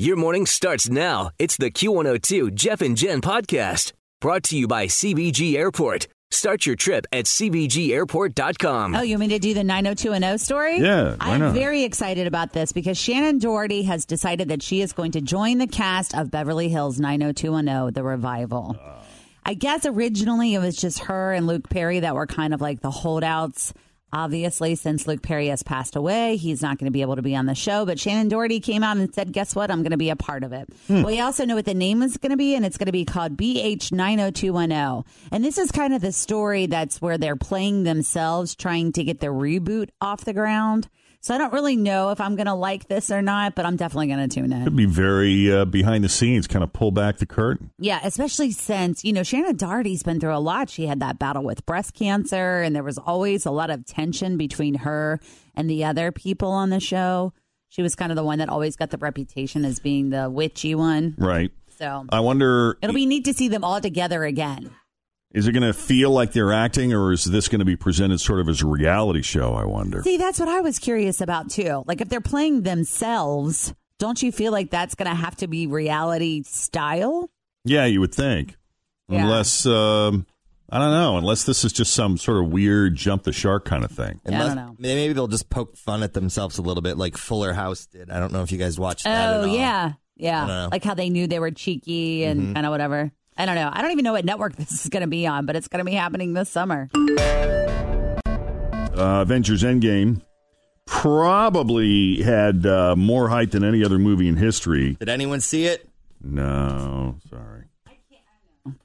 Your morning starts now. It's the Q102 Jeff and Jen podcast brought to you by CVG Airport. Start your trip at CVGAirport.com. Oh, you want me to do the 90210 story? Yeah, why I'm not? very excited about this because Shannen Doherty has decided that she is going to join the cast of Beverly Hills 90210, the revival. Ah. I guess originally it was just her and Luke Perry that were kind of like the holdouts. Obviously, since Luke Perry has passed away, he's not going to be able to be on the show. But Shannen Doherty came out and said, Guess what? I'm going to be a part of it. Hmm. We also know what the name is going to be, and it's going to be called BH 90210. And this is kind of the story that's where they're playing themselves, trying to get the reboot off the ground. So I don't really know if I'm going to like this or not, but I'm definitely going to tune in. Could be very uh, behind the scenes, kind of pull back the curtain. Yeah, especially since, you know, Shannen Doherty's been through a lot. She had that battle with breast cancer, and there was always a lot of tension between her and the other people on the show. She was kind of the one that always got the reputation as being the witchy one. Right. So I wonder, it'll be neat to see them all together again. Is it going to feel like they're acting, or is this going to be presented sort of as a reality show? I wonder. See, that's what I was curious about too. Like if they're playing themselves, don't you feel like that's going to have to be reality style? Yeah, you would think, Yeah. unless um, I don't know, unless this is just some sort of weird jump the shark kind of thing. Yeah, I don't know. Maybe they'll just poke fun at themselves a little bit, like Fuller House did. I don't know if you guys watched that. Oh yeah, yeah. Like how they knew they were cheeky and kind of whatever. I don't know. I don't even know what network this is going to be on, but it's going to be happening this summer. Uh, Avengers Endgame probably had uh, more hype than any other movie in history. Did anyone see it? No, sorry.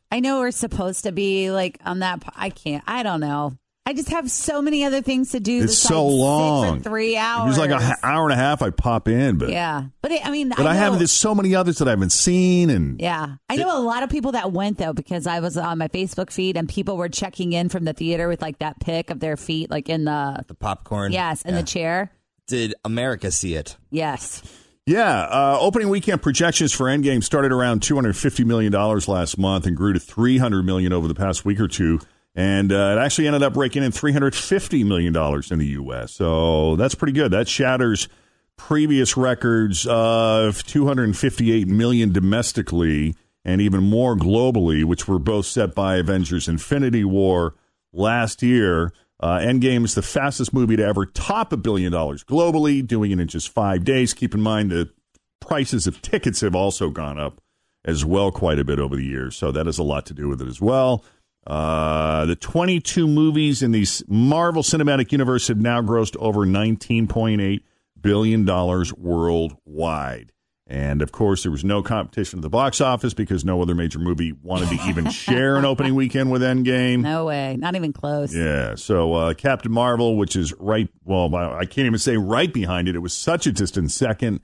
I know we're supposed to be like on that. I can't. I don't know. I just have so many other things to do. It's so sit for long. three It hours. was like an hour and a half. I'd pop in, but Yeah, but it, I mean, but I, know, have there's so many others that I haven't seen, and Yeah, I know a lot of people that went though because I was on my Facebook feed and people were checking in from the theater with like that pic of their feet, like in the The popcorn. yes, in Yeah. the chair. Did America see it? Yes. Yeah, uh, opening weekend projections for Endgame started around 250 million dollars last month and grew to 300 million over the past week or two, and uh, it actually ended up raking in 350 million dollars in the U.S. So that's pretty good. That shatters previous records of 258 million domestically and even more globally, which were both set by Avengers: Infinity War last year. Uh, Endgame is the fastest movie to ever top a billion dollars globally, doing it in just five days. Keep in mind the prices of tickets have also gone up as well quite a bit over the years, so that has a lot to do with it as well. Uh, the 22 movies in the Marvel Cinematic Universe have now grossed over 19.8 billion dollars worldwide. And of course, there was no competition at the box office because no other major movie wanted to even share an opening weekend with Endgame. No way. Not even close. Yeah. So uh, Captain Marvel, which is right, well, I can't even say right behind it. It was such a distant second.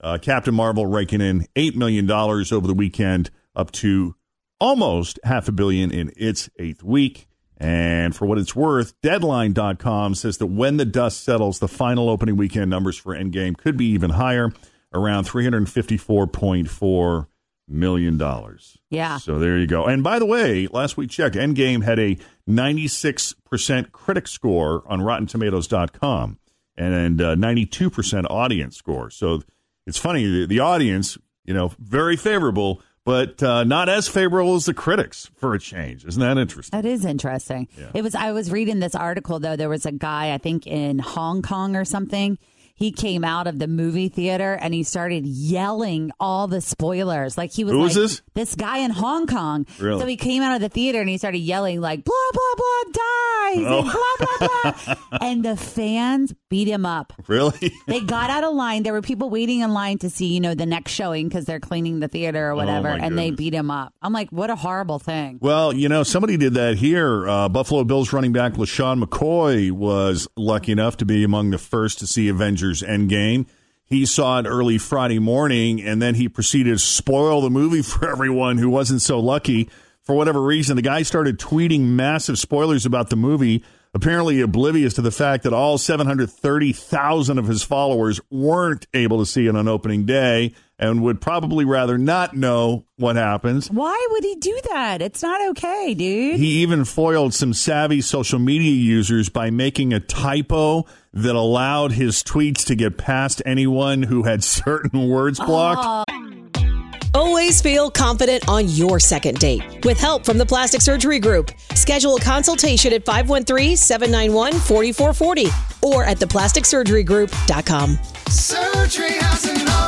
Uh, Captain Marvel raking in $8 million over the weekend, up to almost half a billion in its eighth week. And for what it's worth, Deadline.com says that when the dust settles, the final opening weekend numbers for Endgame could be even higher, around $354.4 million. Yeah. So there you go. And by the way, last we checked, Endgame had a 96% critic score on RottenTomatoes.com and uh, 92% audience score. So it's funny, the, the audience, you know, very favorable, but uh, not as favorable as the critics for a change. Isn't that interesting? That is interesting. It was I was reading this article though. There was a guy I think in Hong Kong or something. He came out of the movie theater and he started yelling all the spoilers. Like he was Who like, was this? This guy in Hong Kong. Really? So he came out of the theater and he started yelling like blah blah blah dies Oh. and blah blah blah. and the fans beat him up. Really? They got out of line. There were people waiting in line to see, you know, the next showing because they're cleaning the theater or whatever, Oh, and they beat him up. I'm like, what a horrible thing. Well, you know, somebody did that here. Uh, Buffalo Bills running back LeSean McCoy was lucky enough to be among the first to see Avengers Endgame. He saw it early Friday morning, and then he proceeded to spoil the movie for everyone who wasn't so lucky. For whatever reason, the guy started tweeting massive spoilers about the movie, apparently oblivious to the fact that all 730,000 of his followers weren't able to see it on opening day and would probably rather not know what happens. Why would he do that? It's not okay, dude. He even foiled some savvy social media users by making a typo that allowed his tweets to get past anyone who had certain words blocked. Oh. Always feel confident on your second date. With help from the Plastic Surgery Group, schedule a consultation at 513-791-4440 or at theplasticsurgerygroup.com. Surgery has an art.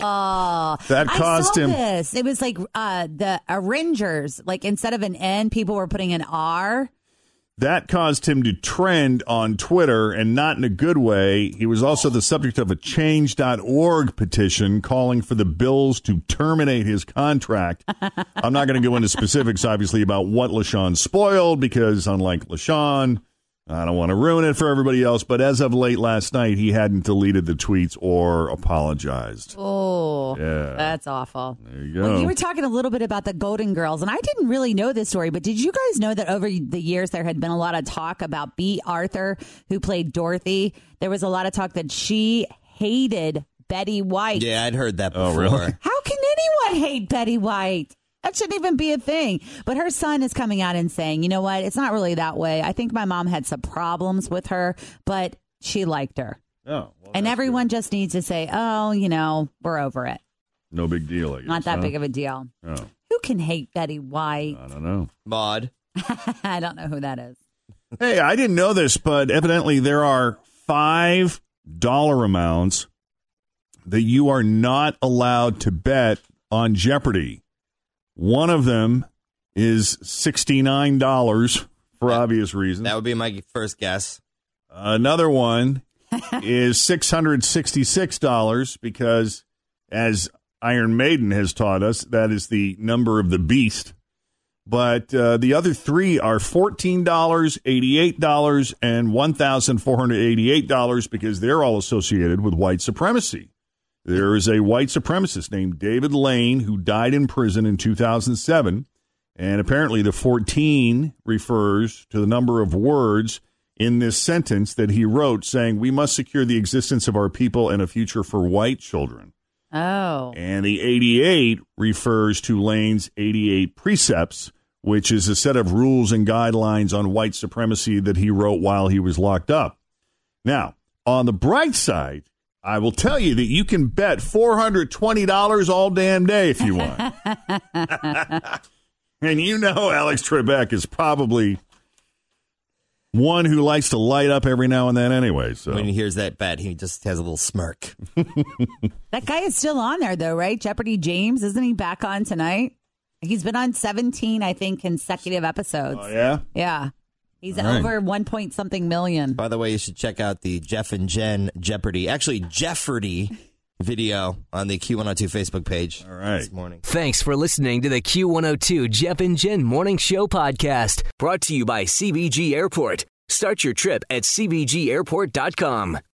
Oh, That caused him- This. It was like uh, the Arrangers. Like instead of an N, people were putting an R. That caused him to trend on Twitter and not in a good way. He was also the subject of a change.org petition calling for the Bills to terminate his contract. I'm not going to go into specifics, obviously, about what LeSean spoiled because, unlike LeSean, I don't want to ruin it for everybody else. But as of late last night, he hadn't deleted the tweets or apologized. Oh, Yeah. that's awful. There you Well, you were talking a little bit about the Golden Girls, and I didn't really know this story, but did you guys know that over the years there had been a lot of talk about Bea Arthur, who played Dorothy? There was a lot of talk that she hated Betty White. Yeah, I'd heard that Oh, before. really? How can anyone hate Betty White? That shouldn't even be a thing. But her son is coming out and saying, you know what? It's not really that way. I think my mom had some problems with her, but she liked her. oh, well, and that's everyone just needs to say, oh, you know, we're over it. no big deal. I guess, Not that huh? big of a deal. Oh, Who can hate Betty White? I don't know. Maude. I don't know who that is. Hey, I didn't know this, but evidently there are five dollar amounts that you are not allowed to bet on Jeopardy. One of them is sixty nine dollars for obvious reasons. That would be my first guess. Another one is six hundred sixty six dollars because, as Iron Maiden has taught us, that is the number of the beast. But uh, the other three are fourteen dollars, eighty eight dollars, and one thousand four hundred eighty eight dollars because they're all associated with white supremacy. There is a white supremacist named David Lane who died in prison in two thousand seven, and apparently the fourteen refers to the number of words in this sentence that he wrote, saying, "We must secure the existence of our people and a future for white children." Oh. And the 88 refers to Lane's 88 precepts, which is a set of rules and guidelines on white supremacy that he wrote while he was locked up. Now, on the bright side, I will tell you that you can bet $420 all damn day if you want. and you know Alex Trebek is probably one who likes to light up every now and then anyway. So When he hears that bet, he just has a little smirk. That guy is still on there, though, right? Jeopardy James. Isn't he back on tonight? He's been on 17, I think, consecutive episodes. Oh, yeah? Yeah. He's All right. over one point something million. By the way, you should check out the Jeff and Jen Jeopardy, actually Jeopardy video on the Q102 Facebook page. All right. This morning. Thanks for listening to the Q102 Jeff and Jen Morning Show podcast, brought to you by CVG Airport. Start your trip at CVGAirport.com.